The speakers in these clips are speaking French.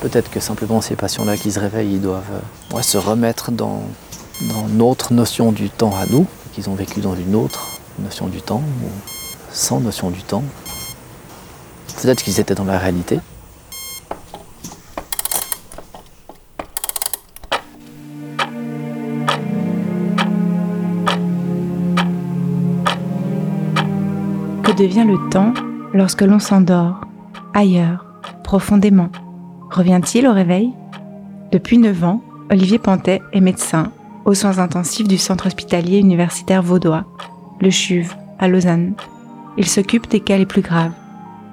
Peut-être que simplement ces patients-là qui se réveillent, ils doivent euh, se remettre dans, dans notre notion du temps à nous, qu'ils ont vécu dans une autre notion du temps, ou sans notion du temps. Peut-être qu'ils étaient dans la réalité. Que devient le temps lorsque l'on s'endort, ailleurs, profondément? Revient-il au réveil? Depuis 9 ans, Olivier Pantet est médecin aux soins intensifs du centre hospitalier universitaire vaudois, le CHUV, à Lausanne. Il s'occupe des cas les plus graves,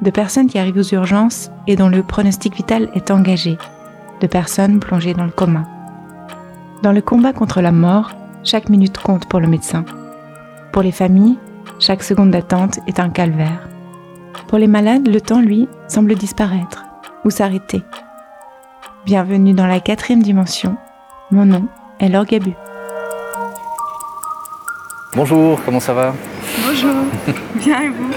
de personnes qui arrivent aux urgences et dont le pronostic vital est engagé, de personnes plongées dans le coma. Dans le combat contre la mort, chaque minute compte pour le médecin. Pour les familles, chaque seconde d'attente est un calvaire. Pour les malades, le temps, lui, semble disparaître ou s'arrêter. Bienvenue dans la quatrième dimension. Mon nom est Laure Gabu. Bonjour, comment ça va? Bonjour, bien et vous?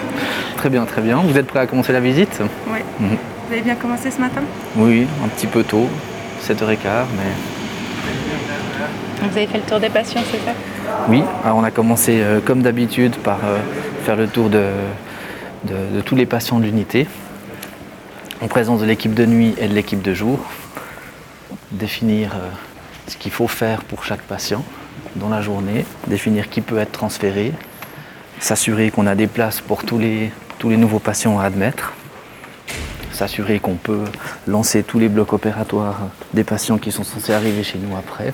Très bien, très bien. Vous êtes prêt à commencer la visite? Oui. Mhm. Vous avez bien commencé ce matin? Oui, un petit peu tôt, 7h15, mais Vous avez fait le tour des patients, c'est ça? Oui. Alors, on a commencé euh, comme d'habitude par euh, faire le tour de, de- de tous les patients de l'unité, en présence de l'équipe de nuit et de l'équipe de jour, définir euh, ce qu'il faut faire pour chaque patient dans la journée, définir qui peut être transféré, s'assurer qu'on a des places pour tous les, tous les nouveaux patients à admettre, s'assurer qu'on peut lancer tous les blocs opératoires des patients qui sont censés arriver chez nous après.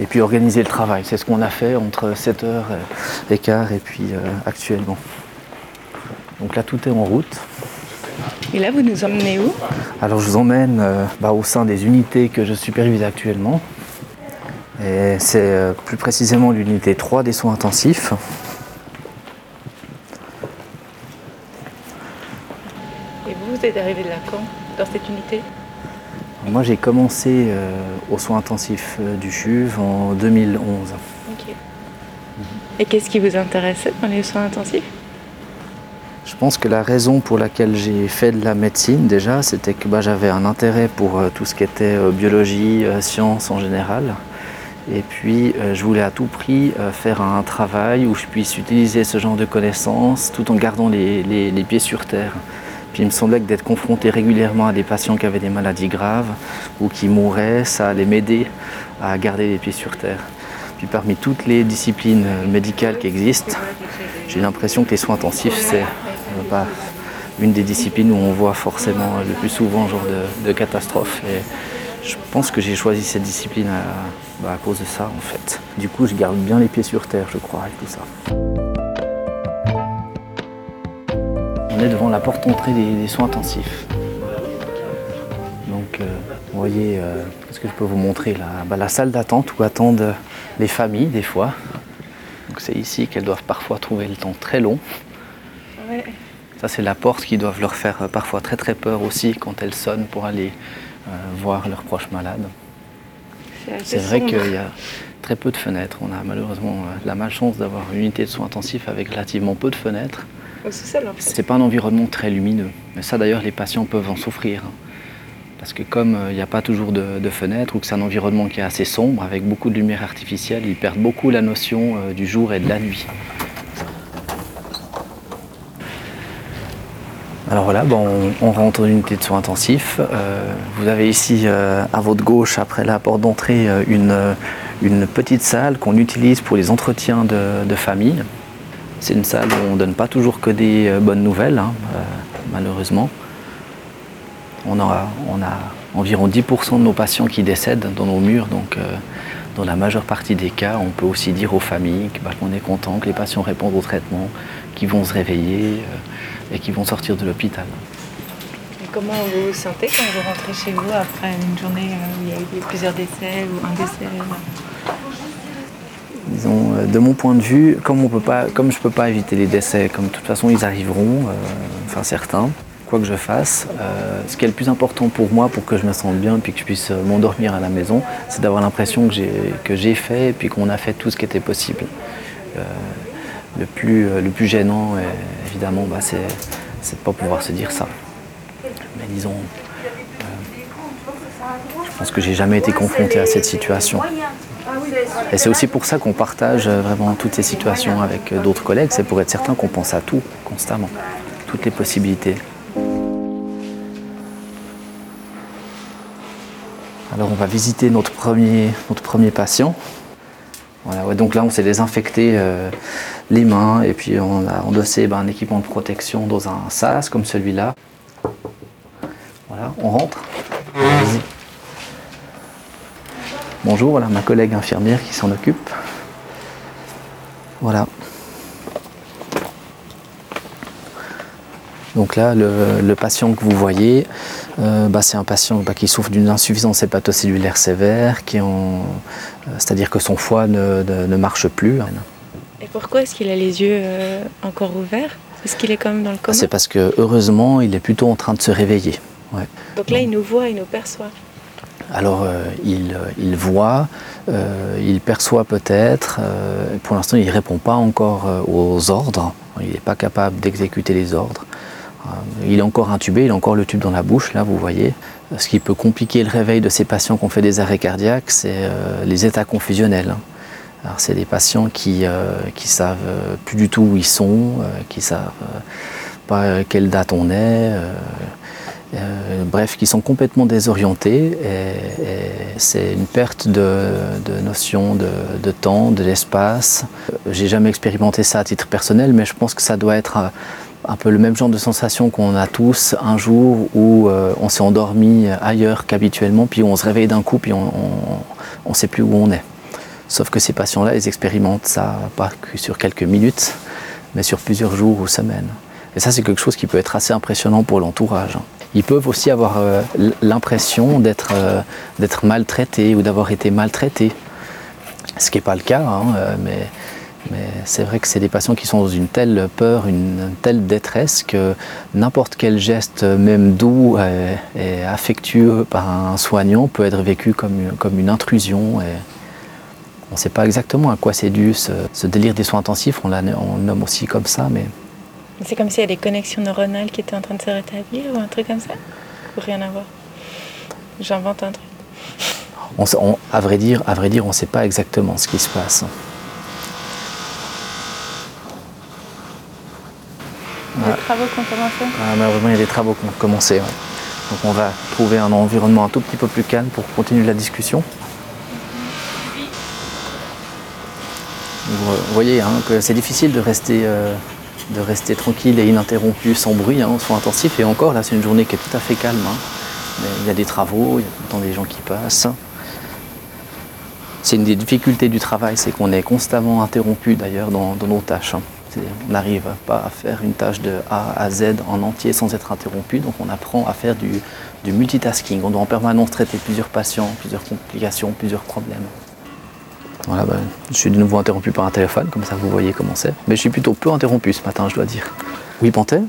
Et puis organiser le travail, c'est ce qu'on a fait entre 7h et quart et puis euh, actuellement. Donc là tout est en route. Et là, vous nous emmenez où Alors je vous emmène euh, bah, au sein des unités que je supervise actuellement. Et c'est euh, plus précisément l'unité 3 des soins intensifs. Et vous, vous êtes arrivé de là quand Dans cette unité Moi j'ai commencé euh, aux soins intensifs du CHUV en 2011. Ok. Et qu'est-ce qui vous intéressait dans les soins intensifs Je pense que la raison pour laquelle j'ai fait de la médecine déjà, c'était que bah, j'avais un intérêt pour euh, tout ce qui était euh, biologie, euh, sciences en général. Et puis je voulais à tout prix faire un travail où je puisse utiliser ce genre de connaissances tout en gardant les, les- pieds sur terre. Puis il me semblait que d'être confronté régulièrement à des patients qui avaient des maladies graves ou qui mouraient, ça allait m'aider à garder les pieds sur terre. Puis parmi toutes les disciplines médicales qui existent, j'ai l'impression que les soins intensifs, c'est bah, une des disciplines où on voit forcément le plus souvent genre de, de catastrophe. Et je pense que j'ai choisi cette discipline à, bah, à cause de ça, en fait. Du coup, je garde bien les pieds sur terre, je crois, avec tout ça. On est devant la porte d'entrée des, soins intensifs. Donc, euh, vous voyez, euh, qu'est-ce que je peux vous montrer là? Bah, La salle d'attente où attendent les familles, des fois. Donc, c'est ici qu'elles doivent parfois trouver le temps très long. Ça, c'est la porte qui doivent leur faire euh, parfois très très peur aussi quand elles sonnent pour aller euh, voir leurs proches malades. C'est vrai qu'il y a très peu de fenêtres. On a malheureusement euh, la malchance d'avoir une unité de soins intensifs avec relativement peu de fenêtres. Au sous-sol, en fait. C'est pas un environnement très lumineux. Mais ça, d'ailleurs, les patients peuvent en souffrir. hein. Parce que comme il n'y a pas toujours de, de fenêtres ou que c'est un environnement qui est assez sombre, avec beaucoup de lumière artificielle, ils perdent beaucoup la notion du jour et de la nuit. Alors voilà, bon, on, rentre dans l'unité de soins intensifs. Euh, vous avez ici euh, à votre gauche, après la porte d'entrée, euh, une, une petite salle qu'on utilise pour les entretiens de, de famille. C'est une salle où on ne donne pas toujours que des bonnes nouvelles, hein, malheureusement. On a, on a environ 10% de nos patients qui décèdent dans nos murs, donc dans la majeure partie des cas, on peut aussi dire aux familles bah, qu'on est content, que les patients répondent au traitement, qu'ils vont se réveiller et qu'ils vont sortir de l'hôpital. Et comment vous vous sentez quand vous rentrez chez vous après une journée euh, où il y a eu plusieurs décès ou un décès euh, Disons, euh, de mon point de vue, comme, on peut pas, comme je ne peux pas éviter les décès, comme de toute façon ils arriveront, euh, enfin certains, quoi que je fasse, euh, ce qui est le plus important pour moi, pour que je me sente bien et puis que je puisse m'endormir à la maison, c'est d'avoir l'impression que j'ai, fait et puis qu'on a fait tout ce qui était possible. Euh, le, plus, le plus gênant, euh, évidemment, bah, c'est, de ne pas pouvoir se dire ça. Mais disons, Je pense que j'ai jamais été confronté à cette situation. Et c'est aussi pour ça qu'on partage vraiment toutes ces situations avec d'autres collègues, c'est pour être certain qu'on pense à tout constamment, toutes les possibilités. Alors on va visiter notre premier, notre premier patient. Voilà, donc là on s'est désinfecté euh, les mains et puis on a endossé un équipement de protection dans un sas comme celui-là. Voilà, on rentre. Bonjour, voilà ma collègue infirmière qui s'en occupe. Voilà. Donc là, le, patient que vous voyez, euh, bah, c'est un patient bah, qui souffre d'une insuffisance hépatocellulaire sévère, euh, c'est-à-dire que son foie ne, marche plus. Et pourquoi est-ce qu'il a les yeux euh, encore ouverts? Est-ce qu'il est comme dans le coma C'est parce que heureusement, il est plutôt en train de se réveiller. Donc là, il nous voit, il nous perçoit. Alors, il, il, voit, il perçoit peut-être. pour l'instant, il ne répond pas encore aux ordres. Il n'est pas capable d'exécuter les ordres. Il est encore intubé, il a encore le tube dans la bouche, là vous voyez. Ce qui peut compliquer le réveil de ces patients qui ont fait des arrêts cardiaques, c'est euh, les états confusionnels. Alors c'est des patients qui, euh, qui savent euh, plus du tout où ils sont, qui savent pas quelle date on est, bref, qui sont complètement désorientés et, c'est une perte de, notion de, de, temps, de l'espace. J'ai jamais expérimenté ça à titre personnel, mais je pense que ça doit être un peu le même genre de sensation qu'on a tous un jour où euh, on s'est endormi ailleurs qu'habituellement, puis on se réveille d'un coup, puis on ne sait plus où on est. Sauf que ces patients-là, ils expérimentent ça pas que sur quelques minutes, mais sur plusieurs jours ou semaines. Et ça, c'est quelque chose qui peut être assez impressionnant pour l'entourage. Ils peuvent aussi avoir euh, l'impression d'être euh, d'être maltraités ou d'avoir été maltraités. Ce qui n'est pas le cas, hein, mais mais c'est vrai que c'est des patients qui sont dans une telle peur, une telle détresse que n'importe quel geste, même doux et, affectueux par un soignant, peut être vécu comme, une intrusion. On ne sait pas exactement à quoi c'est dû ce, délire des soins intensifs, on, on nomme aussi comme ça. Mais... C'est comme s'il y a des connexions neuronales qui étaient en train de se rétablir ou un truc comme ça? Ou rien à voir? J'invente un truc. On, à vrai dire, à vrai dire, on ne sait pas exactement ce qui se passe. Des travaux qui ont commencé? Ah, Malheureusement, il y a des travaux qui ont commencé. Donc on va trouver un environnement un tout petit peu plus calme pour continuer la discussion. Vous voyez hein, que c'est difficile de rester, euh, de rester tranquille et ininterrompu sans bruit hein, en soins intensifs. Et encore, là, c'est une journée qui est tout à fait calme. Hein. il y a des travaux, il y a tout le temps des gens qui passent. C'est une des difficultés du travail, c'est qu'on est constamment interrompu d'ailleurs dans, dans nos tâches. On n'arrive pas à faire une tâche de A à Z en entier sans être interrompu, donc on apprend à faire du, multitasking. On doit en permanence traiter plusieurs patients, plusieurs complications, plusieurs problèmes. Voilà, ben, je suis de nouveau interrompu par un téléphone, comme ça vous voyez comment c'est. Mais je suis plutôt peu interrompu ce matin, je dois dire. Oui, Panthère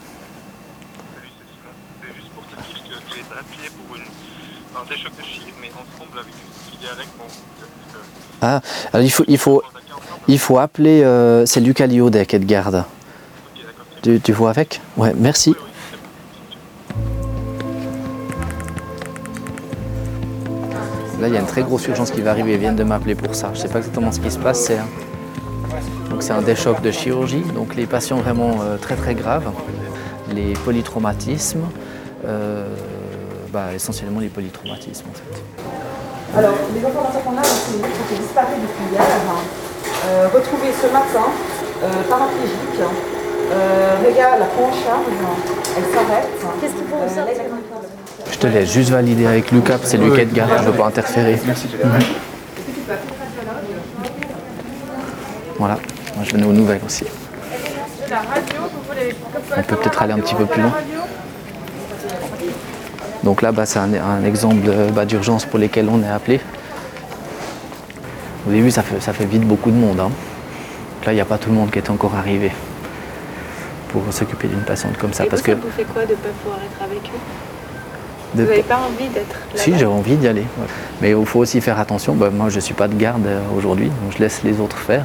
Ah, alors il faut, il faut, il faut appeler, euh, c'est Lucas Liaudet qui de garde. Tu, tu vois avec? Ouais, merci. Là, il y a une très grosse urgence qui va arriver. Ils viennent de m'appeler pour ça. Je ne sais pas exactement ce qui se passe. C'est un... Donc, c'est un déchoc de chirurgie. Donc, les patients vraiment euh, très très graves, les polytraumatismes, euh, bah, essentiellement les polytraumatismes en fait. Alors, les informations qu'on a, c'est qu'ils disparu depuis hier. Euh, retrouvé ce matin, euh, paraplégique. Euh, la prend en charge, elle s'arrête. Qu'est-ce qu'il faut Je te laisse juste valider avec Lucas, c'est Lucas de garde, je ne veux pas interférer. Mhm. Voilà, moi je venais aux nouvelles aussi. On peut peut-être aller un petit peu plus loin. Donc là, bah, c'est un, exemple bah, d'urgence pour lesquels on est appelé. Au début, ça fait, ça fait vite beaucoup de monde. Hein. Là, il n'y a pas tout le monde qui est encore arrivé pour s'occuper d'une patiente comme ça. Et parce vous, que... vous fait quoi de ne pas pouvoir être avec eux? Vous n'avez pas envie d'être là Si, j'ai envie d'y aller. Mais il faut aussi faire attention. Bah, moi, je ne suis pas de garde euh, aujourd'hui, donc je laisse les autres faire.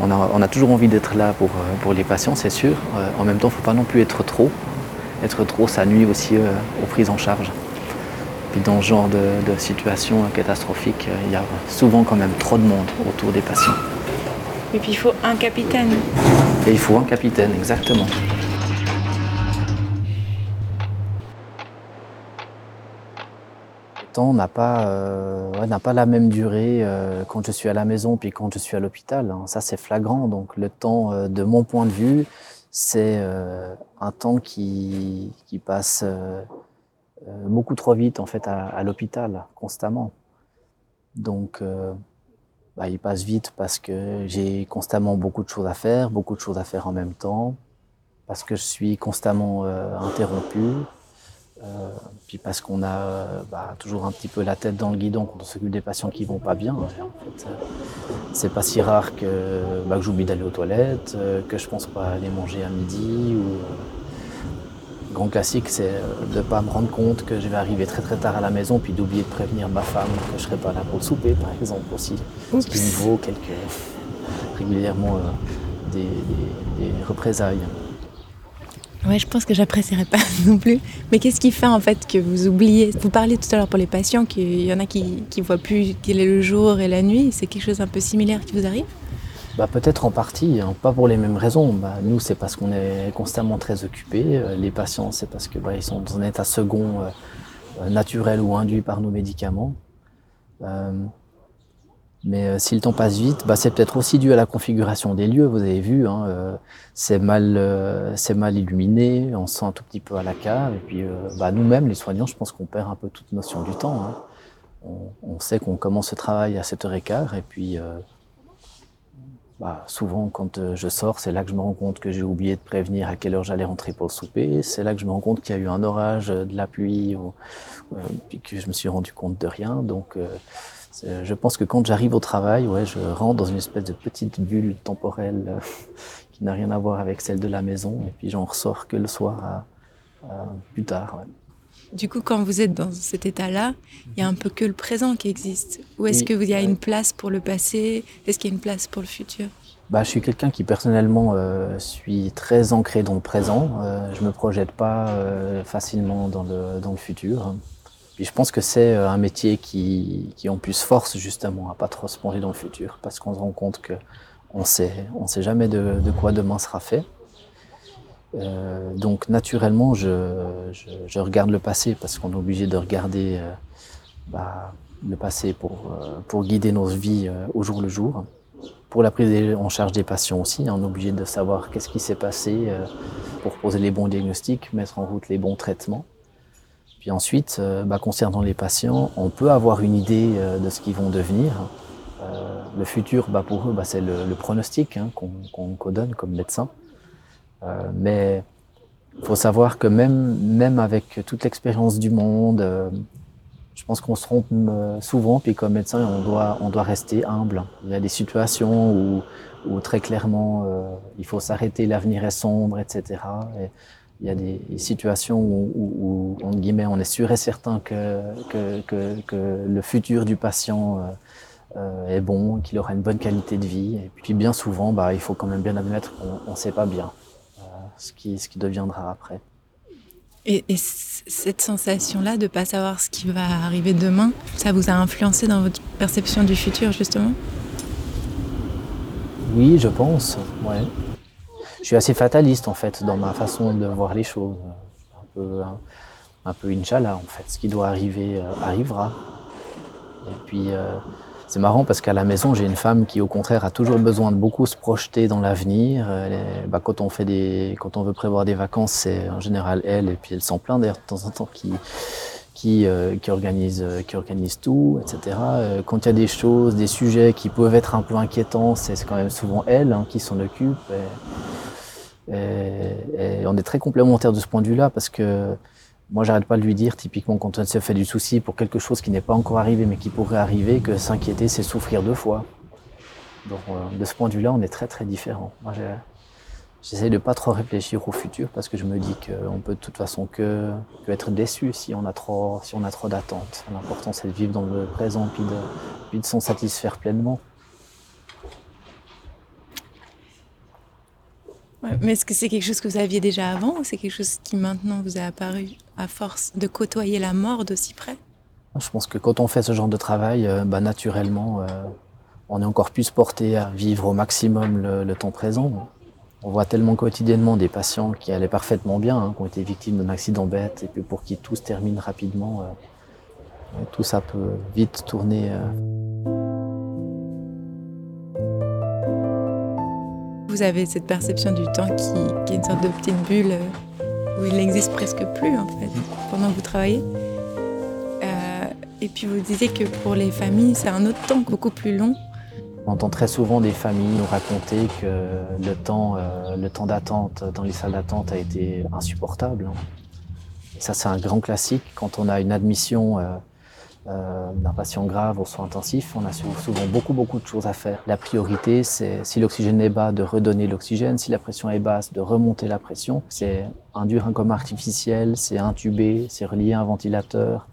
On, a, on, a, toujours envie d'être là pour, euh, pour les patients, c'est sûr. Euh, en même temps, il ne faut pas non plus être trop. Être trop, ça nuit aussi aux prises en charge. Puis dans ce genre de, de situation catastrophique, il y a souvent quand même trop de monde autour des patients. Et puis il faut un capitaine. Et il faut un capitaine, exactement. Temps n'a pas, euh, pas la même durée euh, quand je suis à la maison puis quand je suis à l'hôpital. hein. Ça, c'est flagrant. Donc le temps, euh, de mon point de vue, c'est un temps qui, qui passe beaucoup trop vite en fait à, l'hôpital, constamment. Donc bah, il passe vite parce que j'ai constamment beaucoup de choses à faire, beaucoup de choses à faire en même temps, parce que je suis constamment interrompu, euh, puis parce qu'on a euh, bah, toujours un petit peu la tête dans le guidon quand on s'occupe des patients qui vont pas bien. En fait, euh, c'est pas si rare que, bah, que j'oublie d'aller aux toilettes, que je pense pas aller manger à midi. Ou, grand classique, c'est de pas me rendre compte que je vais arriver très très tard à la maison, puis d'oublier de prévenir ma femme que je serai pas là pour le souper, par exemple aussi. Ce qui me vaut quelques régulièrement euh, des, des- des représailles. Ouais, je pense que j'apprécierais pas non plus. Mais qu'est-ce qui fait en fait que vous oubliez? Vous parliez tout à l'heure pour les patients qu'il y en a qui qui voient plus quel est le jour et la nuit. C'est quelque chose d'un peu similaire qui vous arrive? Bah, peut-être en partie, hein, pas pour les mêmes raisons. Bah, nous, c'est parce qu'on est constamment très occupés. Euh, les patients, c'est parce que bah, ils sont dans un état second, euh, euh, naturel ou induit par nos médicaments. Euh, mais euh, si le temps passe vite, bah, c'est peut-être aussi dû à la configuration des lieux. Vous avez vu, hein, euh, c'est mal, euh, c'est mal illuminé, on se sent un tout petit peu à la cave. Et puis, euh, bah, nous-mêmes, les soignants, je pense qu'on perd un peu toute notion du temps. hein. On, on sait qu'on commence le travail à 7h15 et puis euh, bah, souvent, quand euh, je sors, c'est là que je me rends compte que j'ai oublié de prévenir à quelle heure j'allais rentrer pour le souper. C'est là que je me rends compte qu'il y a eu un orage, de la pluie, ou, euh, puis que je me suis rendu compte de rien. Donc, euh, je pense que quand j'arrive au travail, ouais, je rentre dans une espèce de petite bulle temporelle euh, qui n'a rien à voir avec celle de la maison. Et puis, j'en ressors que le soir, à- à plus tard. ouais. Du coup, quand vous êtes dans cet état-là, il y a un peu que le présent qui existe. Ou est-ce vous y a une place pour le passé? Est-ce qu'il y a une place pour le futur? Bah, je suis quelqu'un qui personnellement euh, suis très ancré dans le présent. Euh, je me projette pas euh, facilement dans le, dans le futur. Je pense que c'est euh, un métier qui, qui en plus force justement à pas trop se plonger dans le futur parce qu'on se rend compte que on sait, on sait jamais de, quoi demain sera fait. Euh, donc naturellement, je, je, regarde le passé parce qu'on est obligé de regarder euh, bah, le passé pour, pour guider nos vies au jour le jour. Pour la prise en charge des patients aussi, on est obligé de savoir qu'est-ce qui s'est passé pour poser les bons diagnostics, mettre en route les bons traitements. Puis ensuite, euh, bah, concernant les patients, on peut avoir une idée euh, de ce qu'ils vont devenir. Euh, le futur, bah, pour eux, bah, c'est le, pronostic hein, qu'on qu'on- qu'on donne comme médecin. Mais il faut savoir que même, même avec toute l'expérience du monde, je pense qu'on se trompe souvent, puis comme médecin, on doit, on doit rester humble. Il y a des situations où, où très clairement, il faut s'arrêter, l'avenir est sombre, etc. Et il y a des situations où, où, où, entre guillemets, on est sûr et certain que, que, que, que le futur du patient euh, euh, est bon, qu'il aura une bonne qualité de vie. Et puis bien souvent, bah, il faut quand même bien admettre qu'on ne sait pas bien euh, ce, qui, ce qui deviendra après. Et, et cette sensation-là de pas savoir ce qui va arriver demain, ça vous a influencé dans votre perception du futur justement? Oui, je pense. Ouais. Je suis assez fataliste en fait dans ma façon de voir les choses. Un peu, un, un peu Inch'Allah en fait. Ce qui doit arriver euh, arrivera. Et puis euh, c'est marrant parce qu'à la maison j'ai une femme qui au contraire a toujours besoin de beaucoup se projeter dans l'avenir. Bah, quand on quand on veut prévoir des vacances, c'est en général elle et puis elle s'en plaint d'ailleurs de temps en temps qui qui, euh, qui, organise, qui organise tout, etc. Quand il y a des choses, des sujets qui peuvent être un peu inquiétants, c'est quand même souvent elle hein, qui s'en occupe. Et- on est très complémentaires de ce point de vue-là parce que moi, j'arrête pas de lui dire, typiquement, quand on se fait du souci pour quelque chose qui n'est pas encore arrivé mais qui pourrait arriver, que s'inquiéter, c'est souffrir deux fois. Donc, euh, de ce point de vue-là, on est très très différents. Moi, J'essaie de pas trop réfléchir au futur parce que je me dis qu'on peut de toute façon que, que être déçu si on a trop, si trop d'attentes. L'important c'est de vivre dans le présent puis de, puis de s'en satisfaire pleinement. Ouais, Mais est-ce que c'est quelque chose que vous aviez déjà avant ou c'est quelque chose qui maintenant vous est apparu à force de côtoyer la mort d'aussi près? Je pense que quand on fait ce genre de travail, euh, bah, naturellement, euh, on est encore plus porté à vivre au maximum le, temps présent. On voit tellement quotidiennement des patients qui allaient parfaitement bien, hein, qui ont été victimes d'un accident bête, et puis pour qui tout se termine rapidement. Euh, tout ça peut vite tourner. Vous avez cette perception du temps qui, est une sorte de petite bulle où il n'existe presque plus en fait pendant que vous travaillez. Et puis vous disiez que pour les familles, c'est un autre temps beaucoup plus long. On entend très souvent des familles nous raconter que le temps, euh, temps d'attente dans les salles d'attente a été insupportable. Et ça, c'est un grand classique. Quand on a une admission euh, euh, d'un patient grave aux soins intensifs, on a souvent beaucoup, beaucoup de choses à faire. La priorité, c'est si l'oxygène est bas, de redonner l'oxygène. Si la pression est basse, de remonter la pression. C'est induire un coma artificiel, c'est intuber, c'est relier un ventilateur,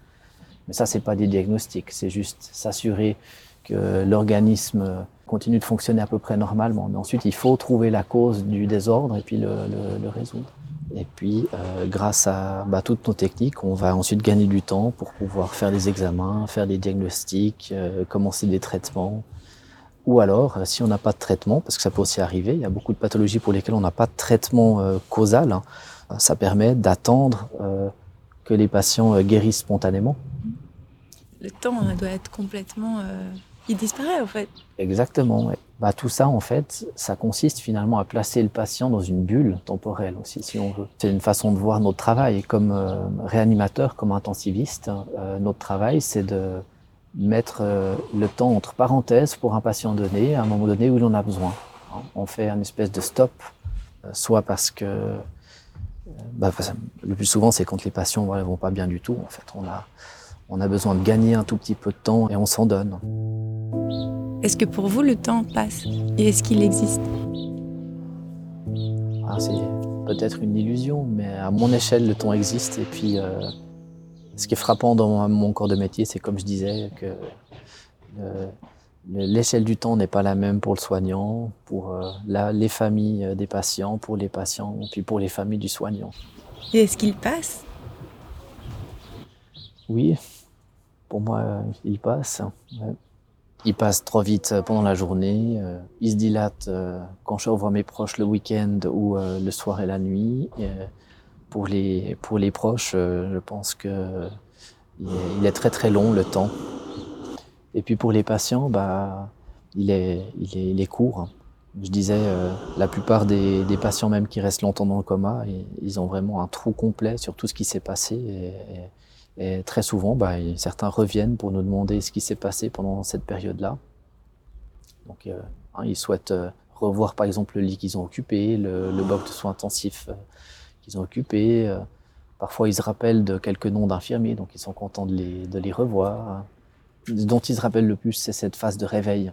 mais ça, c'est pas des diagnostics, c'est juste s'assurer que l'organisme continue de fonctionner à peu près normalement. Mais ensuite, il faut trouver la cause du désordre et puis le, résoudre. Et puis, euh, grâce à bah, toutes nos techniques, on va ensuite gagner du temps pour pouvoir faire des examens, faire des diagnostics, euh, commencer des traitements. Ou alors, euh, si on n'a pas de traitement, parce que ça peut aussi arriver, il y a beaucoup de pathologies pour lesquelles on n'a pas de traitement causal, hein, ça permet d'attendre que les patients guérissent spontanément le temps hein, doit être complètement. Euh, il disparaît en fait. Exactement, Bah, tout ça, en fait, ça consiste finalement à placer le patient dans une bulle temporelle aussi, si on veut. C'est une façon de voir notre travail. comme euh, réanimateur, comme intensiviste, euh, notre travail, c'est de mettre le temps entre parenthèses pour un patient donné, à un moment donné où il en a besoin. On fait un espèce de stop, soit parce que bah, le plus souvent, c'est quand les patients ne vont pas bien du tout. En fait, on a, on a besoin de gagner un tout petit peu de temps et on s'en donne. Est-ce que pour vous le temps passe et est-ce qu'il existe? Ah, C'est peut-être une illusion, mais à mon échelle le temps existe. Et puis euh, ce qui est frappant dans mon corps de métier, c'est comme je disais que l'échelle du temps n'est pas la même pour le soignant, pour euh, les familles des patients, pour les patients, puis pour les familles du soignant. Et est-ce qu'il passe? Oui, pour moi, il passe. Il passe trop vite pendant la journée. Euh, il se dilate euh, quand je revois mes proches le week-end ou euh, le soir et la nuit. pour, les, pour les proches, je pense que il est, très très long le temps. Et puis pour les patients, bah, il, est, il, est, court. Je disais, la plupart des, patients même qui restent longtemps dans le coma, ils, ont vraiment un trou complet sur tout ce qui s'est passé. Très souvent, bah, certains reviennent pour nous demander ce qui s'est passé pendant cette période-là. Donc, euh, hein, ils souhaitent euh, revoir par exemple le lit qu'ils ont occupé, le, le bloc de soins intensifs euh, qu'ils ont occupé. parfois, ils se rappellent de quelques noms d'infirmiers, donc ils sont contents de les, de les revoir. Ce dont ils se rappellent le plus, c'est cette phase de réveil.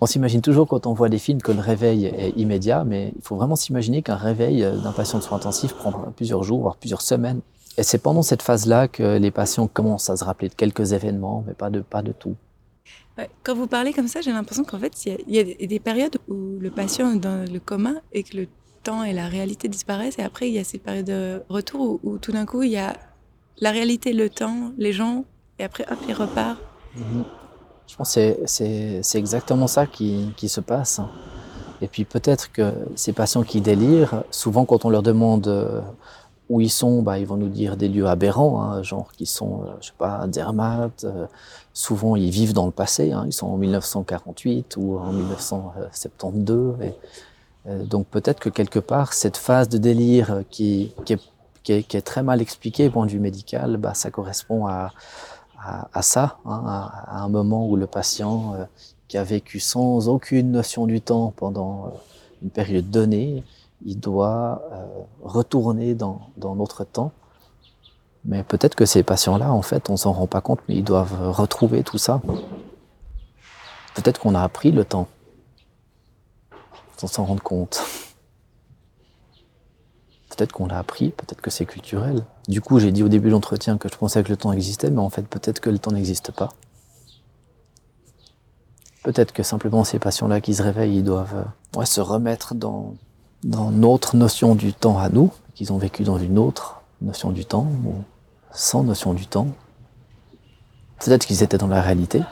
On s'imagine toujours quand on voit des films que le réveil est immédiat, mais il faut vraiment s'imaginer qu'un réveil d'un patient de soins intensifs prend plusieurs jours, voire plusieurs semaines. Et c'est pendant cette phase-là que les patients commencent à se rappeler de quelques événements, mais pas de, pas de tout. Quand vous parlez comme ça, j'ai l'impression qu'en fait, il y, a des périodes où le patient est dans le coma et que le temps et la réalité disparaissent. Et après, il y a ces périodes de retour où, tout d'un coup, il y a la réalité, le temps, les gens, et après, hop, il repart. Mhm. Je pense que c'est exactement ça qui, qui se passe. Et puis peut-être que ces patients qui délirent, souvent quand on leur demande euh, où ils sont, bah, ils vont nous dire des lieux aberrants, hein, genre qui sont, euh, je sais pas, Zermatt. Euh, souvent, ils vivent dans le passé. Hein, ils sont en 1948 ou en 1972. Et, euh, donc peut-être que quelque part, cette phase de délire qui, est, très mal expliquée point de vue médical, bah, ça correspond à, ça, hein, à, à, un moment où le patient qui a vécu sans aucune notion du temps pendant une période donnée, il doit euh, retourner dans, dans, notre temps. Mais peut-être que ces patients-là, en fait, on s'en rend pas compte, mais ils doivent retrouver tout ça. Peut-être qu'on a appris le temps sans s'en rendre compte. Peut-être qu'on l'a appris, peut-être que c'est culturel. Du coup, j'ai dit au début de l'entretien que je pensais que le temps existait, mais en fait, peut-être que le temps n'existe pas. Peut-être que simplement ces patients-là qui se réveillent, ils doivent ouais, se remettre dans, dans notre notion du temps à nous, qu'ils ont vécu dans une autre notion du temps, ou sans notion du temps. Peut-être qu'ils étaient dans la réalité.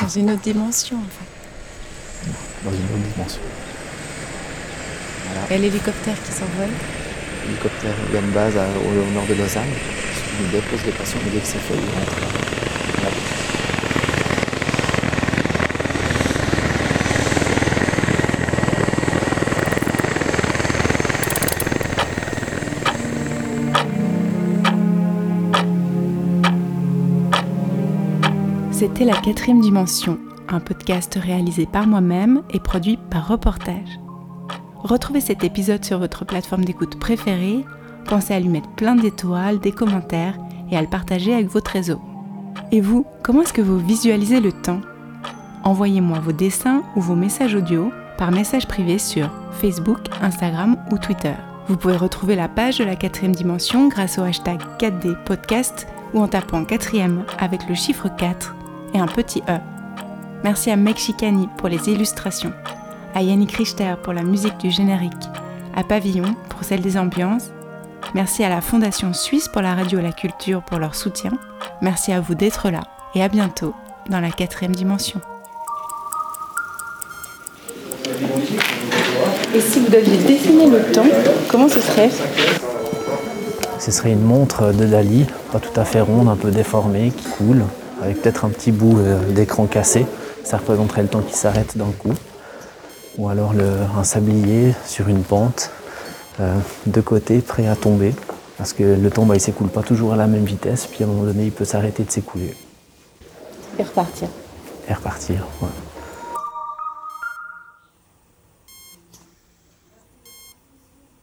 Dans une autre dimension, en fait. Dans une autre dimension. A l'hélicoptère qui s'envole. L'hélicoptère, il y a une base à- au, au nord de Lausanne. Il dépose les patients, que c'est fait, il rentre. là. C'était La quatrième dimension, un podcast réalisé par moi-même et produit par Reportage. Retrouvez cet épisode sur votre plateforme d'écoute préférée. Pensez à lui mettre plein d'étoiles, des commentaires et à le partager avec votre réseau. Et vous, comment est-ce que vous visualisez le temps? Envoyez-moi vos dessins ou vos messages audio par message privé sur Facebook, Instagram ou Twitter. Vous pouvez retrouver la page de la quatrième dimension grâce au hashtag 4D podcast ou en tapant quatrième avec le chiffre 4 et un petit E. Merci à Meg Chicani pour les illustrations, à Yannick Richter pour la musique du générique, à Pavillon pour celle des ambiances. Merci à la Fondation Suisse pour la radio et la culture pour leur soutien. Merci à vous d'être là et à bientôt dans la quatrième dimension. Et si vous deviez dessiner le temps, comment ce serait? Ce serait une montre de Dali, pas tout à fait ronde, un peu déformée, qui coule, avec peut-être un petit bout euh, d'écran cassé. Ça représenterait le temps qui s'arrête d'un coup. Ou alors le- un sablier sur une pente, euh, de côté, prêt à tomber. Parce que le temps, bah, il s'écoule pas toujours à la même vitesse, puis à un moment donné, il peut s'arrêter de s'écouler Et repartir. et repartir. ouais.